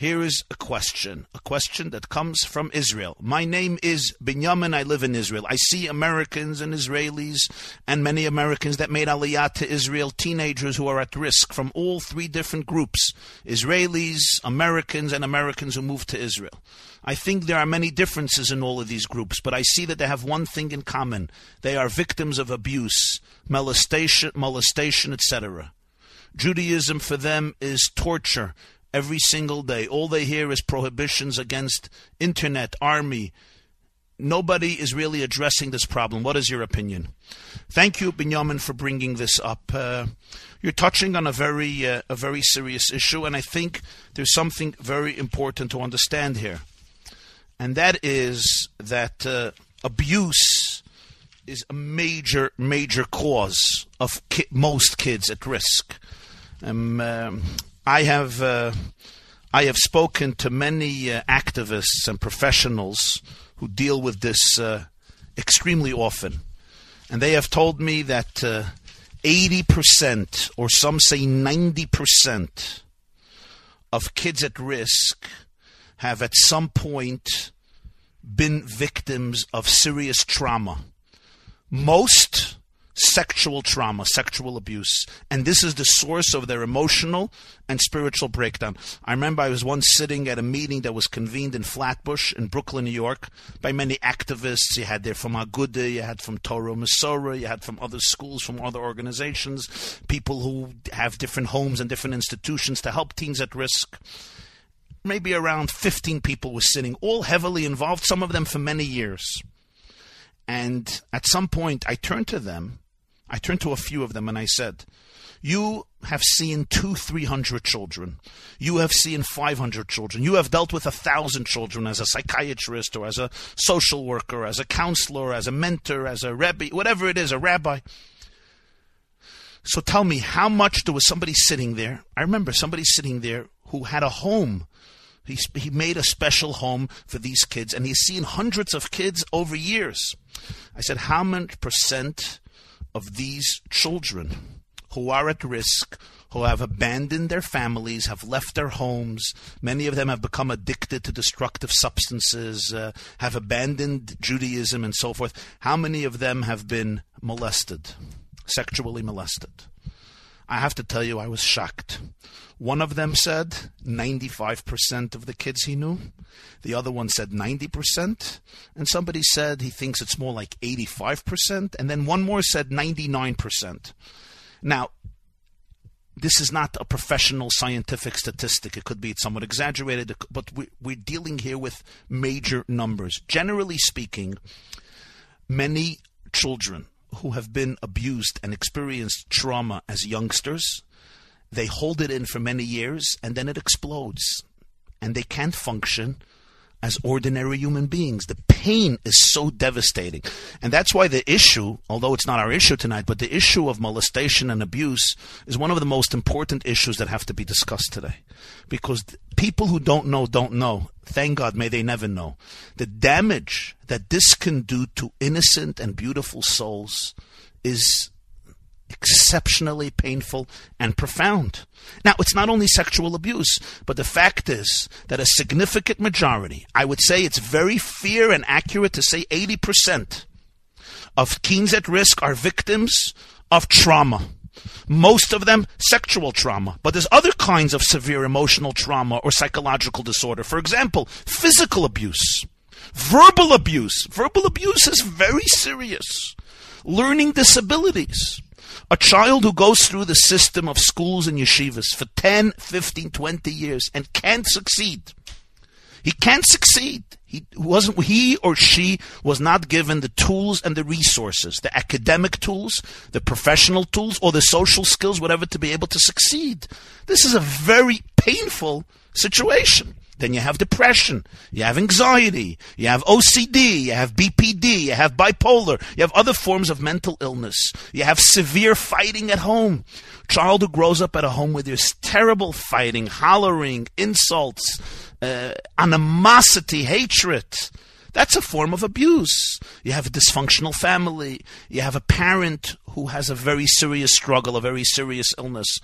Here is a question, a question that comes from Israel. My name is Binyamin. I live in Israel. I see Americans and Israelis and many Americans that made aliyah to Israel, teenagers who are at risk from all three different groups Israelis, Americans, and Americans who moved to Israel. I think there are many differences in all of these groups, but I see that they have one thing in common. They are victims of abuse, molestation, molestation, etc. Judaism for them is torture, every single day. All they hear is prohibitions against internet, army. Nobody is really addressing this problem. What is your opinion? Thank you, Binyamin, for bringing this up. Uh, you're touching on a very, uh, a very serious issue, and I think there's something very important to understand here, and that is that uh, abuse is a major, major cause of ki- most kids at risk. Um, um I have uh, I have spoken to many uh, activists and professionals who deal with this uh, extremely often, and they have told me that uh, eighty percent, or some say ninety percent, of kids at risk have at some point been victims of serious trauma. Most sexual trauma, sexual abuse. And this is the source of their emotional and spiritual breakdown. I remember I was once sitting at a meeting that was convened in Flatbush in Brooklyn, New York, by many activists. You had there from Aguda, you had from Torah Masorah, you had from other schools, from other organizations, people who have different homes and different institutions to help teens at risk. Maybe around 15 people were sitting, all heavily involved, some of them for many years. And at some point, I turned to them I turned to a few of them and I said, You have seen two, three hundred children. You have seen 500 children. You have dealt with a thousand children as a psychiatrist or as a social worker, as a counselor, as a mentor, as a rebbe, whatever it is, a rabbi. So tell me, how much there was somebody sitting there? I remember somebody sitting there who had a home. He, he made a special home for these kids, and he's seen hundreds of kids over years. I said, How much percent of these children who are at risk, who have abandoned their families, have left their homes. Many of them have become addicted to destructive substances, uh, have abandoned Judaism, and so forth. How many of them have been molested, sexually molested? I have to tell you, I was shocked. One of them said 95% of the kids he knew. The other one said 90%. And somebody said he thinks it's more like 85%. And then one more said 99%. Now, this is not a professional scientific statistic. It could be somewhat exaggerated, but we're dealing here with major numbers. Generally speaking, many children who have been abused and experienced trauma as youngsters, they hold it in for many years and then it explodes. And they can't function as ordinary human beings. The pain is so devastating. And that's why the issue, although it's not our issue tonight, but the issue of molestation and abuse is one of the most important issues that have to be discussed today. Because people who don't know don't know. Thank God, may they never know. The damage that this can do to innocent and beautiful souls is exceptionally painful and profound. Now, it's not only sexual abuse, but the fact is that a significant majority, I would say it's very fair and accurate to say 80% of teens at risk are victims of trauma. Most of them sexual trauma, but there's other kinds of severe emotional trauma or psychological disorder. For example, physical abuse, verbal abuse. Verbal abuse is very serious. Learning disabilities a child who goes through the system of schools and yeshivas for 10, 15, 20 years and can't succeed. He can't succeed. He wasn't he or she was not given the tools and the resources, the academic tools, the professional tools, or the social skills, whatever, to be able to succeed. This is a very painful situation. Then you have depression, you have anxiety, you have OCD, you have BPD, you have bipolar, you have other forms of mental illness, you have severe fighting at home. Child who grows up at a home where there's terrible fighting, hollering, insults, uh, animosity, hatred. That's a form of abuse. You have a dysfunctional family. You have a parent who has a very serious struggle, a very serious illness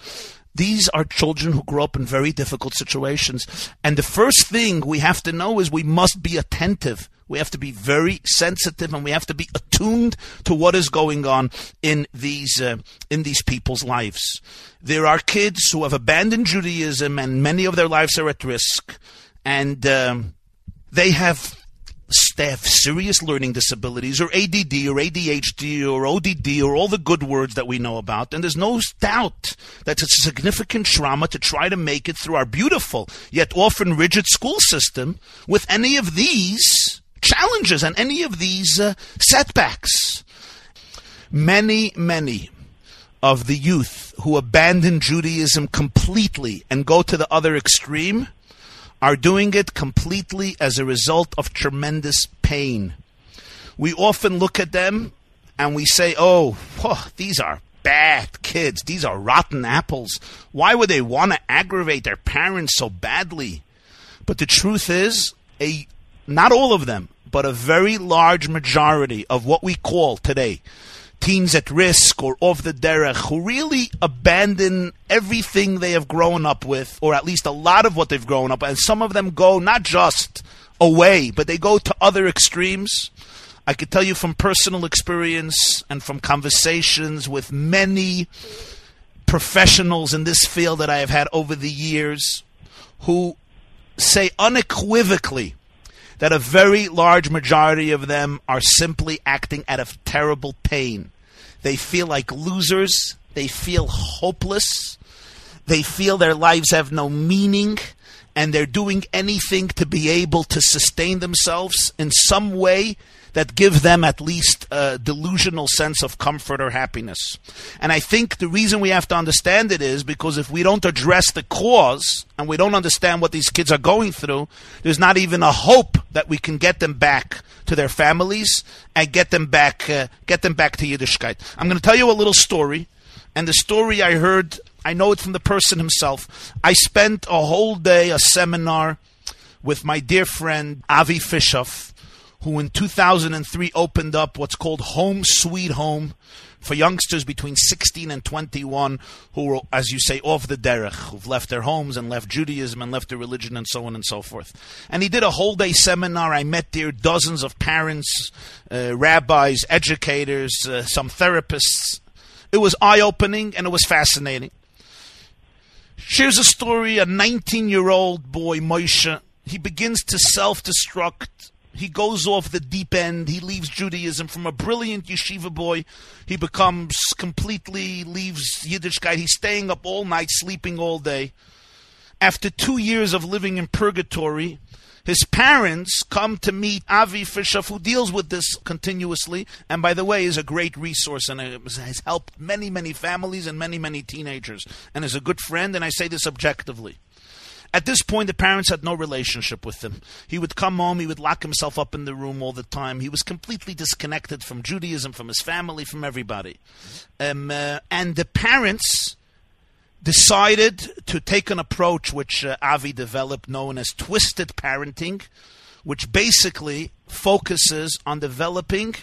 These are children who grow up in very difficult situations. And the first thing we have to know is we must be attentive. We have to be very sensitive and we have to be attuned to what is going on in these, uh, in these people's lives. There are kids who have abandoned Judaism and many of their lives are at risk. And, um, they have they have serious learning disabilities or ADD or ADHD or ODD or all the good words that we know about. And there's no doubt that it's a significant trauma to try to make it through our beautiful yet often rigid school system with any of these challenges and any of these uh, setbacks. Many, many of the youth who abandon Judaism completely and go to the other extreme are doing it completely as a result of tremendous pain. We often look at them and we say, oh, oh these are bad kids. These are rotten apples. Why would they want to aggravate their parents so badly? But the truth is, a not all of them, but a very large majority of what we call today teens at risk or off the derech who really abandon everything they have grown up with, or at least a lot of what they've grown up, and some of them go not just away, but they go to other extremes. I could tell you from personal experience and from conversations with many professionals in this field that I have had over the years who say unequivocally that a very large majority of them are simply acting out of terrible pain. They feel like losers. They feel hopeless. They feel their lives have no meaning and they're doing anything to be able to sustain themselves in some way that give them at least a delusional sense of comfort or happiness. And I think the reason we have to understand it is because if we don't address the cause and we don't understand what these kids are going through, there's not even a hope that we can get them back to their families and get them back, uh, get them back to Yiddishkeit. I'm going to tell you a little story, and the story I heard, I know it from the person himself. I spent a whole day, a seminar with my dear friend Avi Fishoff, who in 2003 opened up what's called Home Sweet Home for youngsters between 16 and 21 who are, as you say, off the derech, who've left their homes and left Judaism and left their religion and so on and so forth. And he did a whole day seminar. I met there dozens of parents, uh, rabbis, educators, uh, some therapists. It was eye opening and it was fascinating. Here's a story a 19 year old boy, Moshe, he begins to self destruct he goes off the deep end. He leaves Judaism from a brilliant yeshiva boy. He becomes completely leaves Yiddishkeit. He's staying up all night, sleeping all day. After two years of living in purgatory, his parents come to meet Avi Fishoff, who deals with this continuously, and by the way, is a great resource and has helped many, many families and many, many teenagers, and is a good friend, and I say this objectively. At this point, the parents had no relationship with him. He would come home, he would lock himself up in the room all the time. He was completely disconnected from Judaism, from his family, from everybody. Um, uh, and the parents decided to take an approach which uh, Avi developed known as twisted parenting, which basically focuses on developing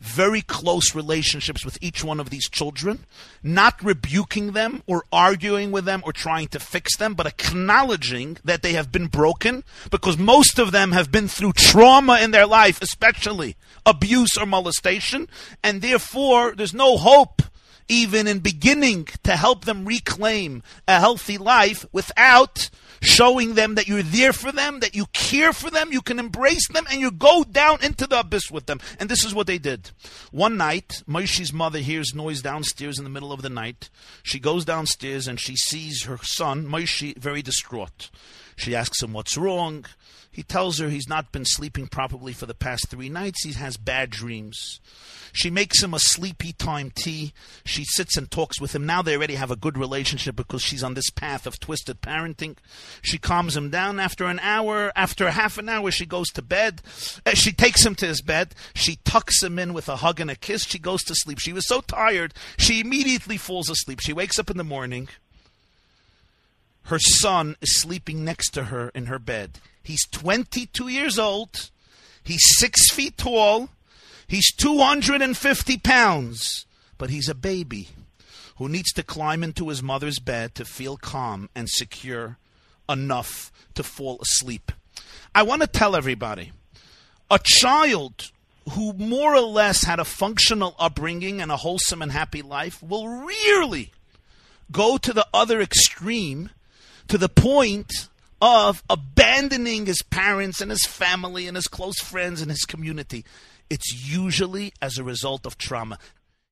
very close relationships with each one of these children, not rebuking them or arguing with them or trying to fix them, but acknowledging that they have been broken because most of them have been through trauma in their life, especially abuse or molestation, and therefore there's no hope even in beginning to help them reclaim a healthy life without showing them that you're there for them, that you care for them, you can embrace them, and you go down into the abyss with them. And this is what they did. One night, Moshe's mother hears noise downstairs in the middle of the night. She goes downstairs and she sees her son, Moshe, very distraught. She asks him what's wrong. He tells her he's not been sleeping properly for the past three nights. He has bad dreams. She makes him a sleepy time tea. She sits and talks with him. Now they already have a good relationship because she's on this path of twisted parenting. She calms him down. After an hour, after half an hour, she goes to bed. Uh, she takes him to his bed. She tucks him in with a hug and a kiss. She goes to sleep. She was so tired, she immediately falls asleep. She wakes up in the morning. Her son is sleeping next to her in her bed. He's 22 years old. He's six feet tall. He's 250 pounds, but he's a baby who needs to climb into his mother's bed to feel calm and secure enough to fall asleep. I want to tell everybody a child who more or less had a functional upbringing and a wholesome and happy life will rarely go to the other extreme to the point of abandoning his parents and his family and his close friends and his community. It's usually as a result of trauma.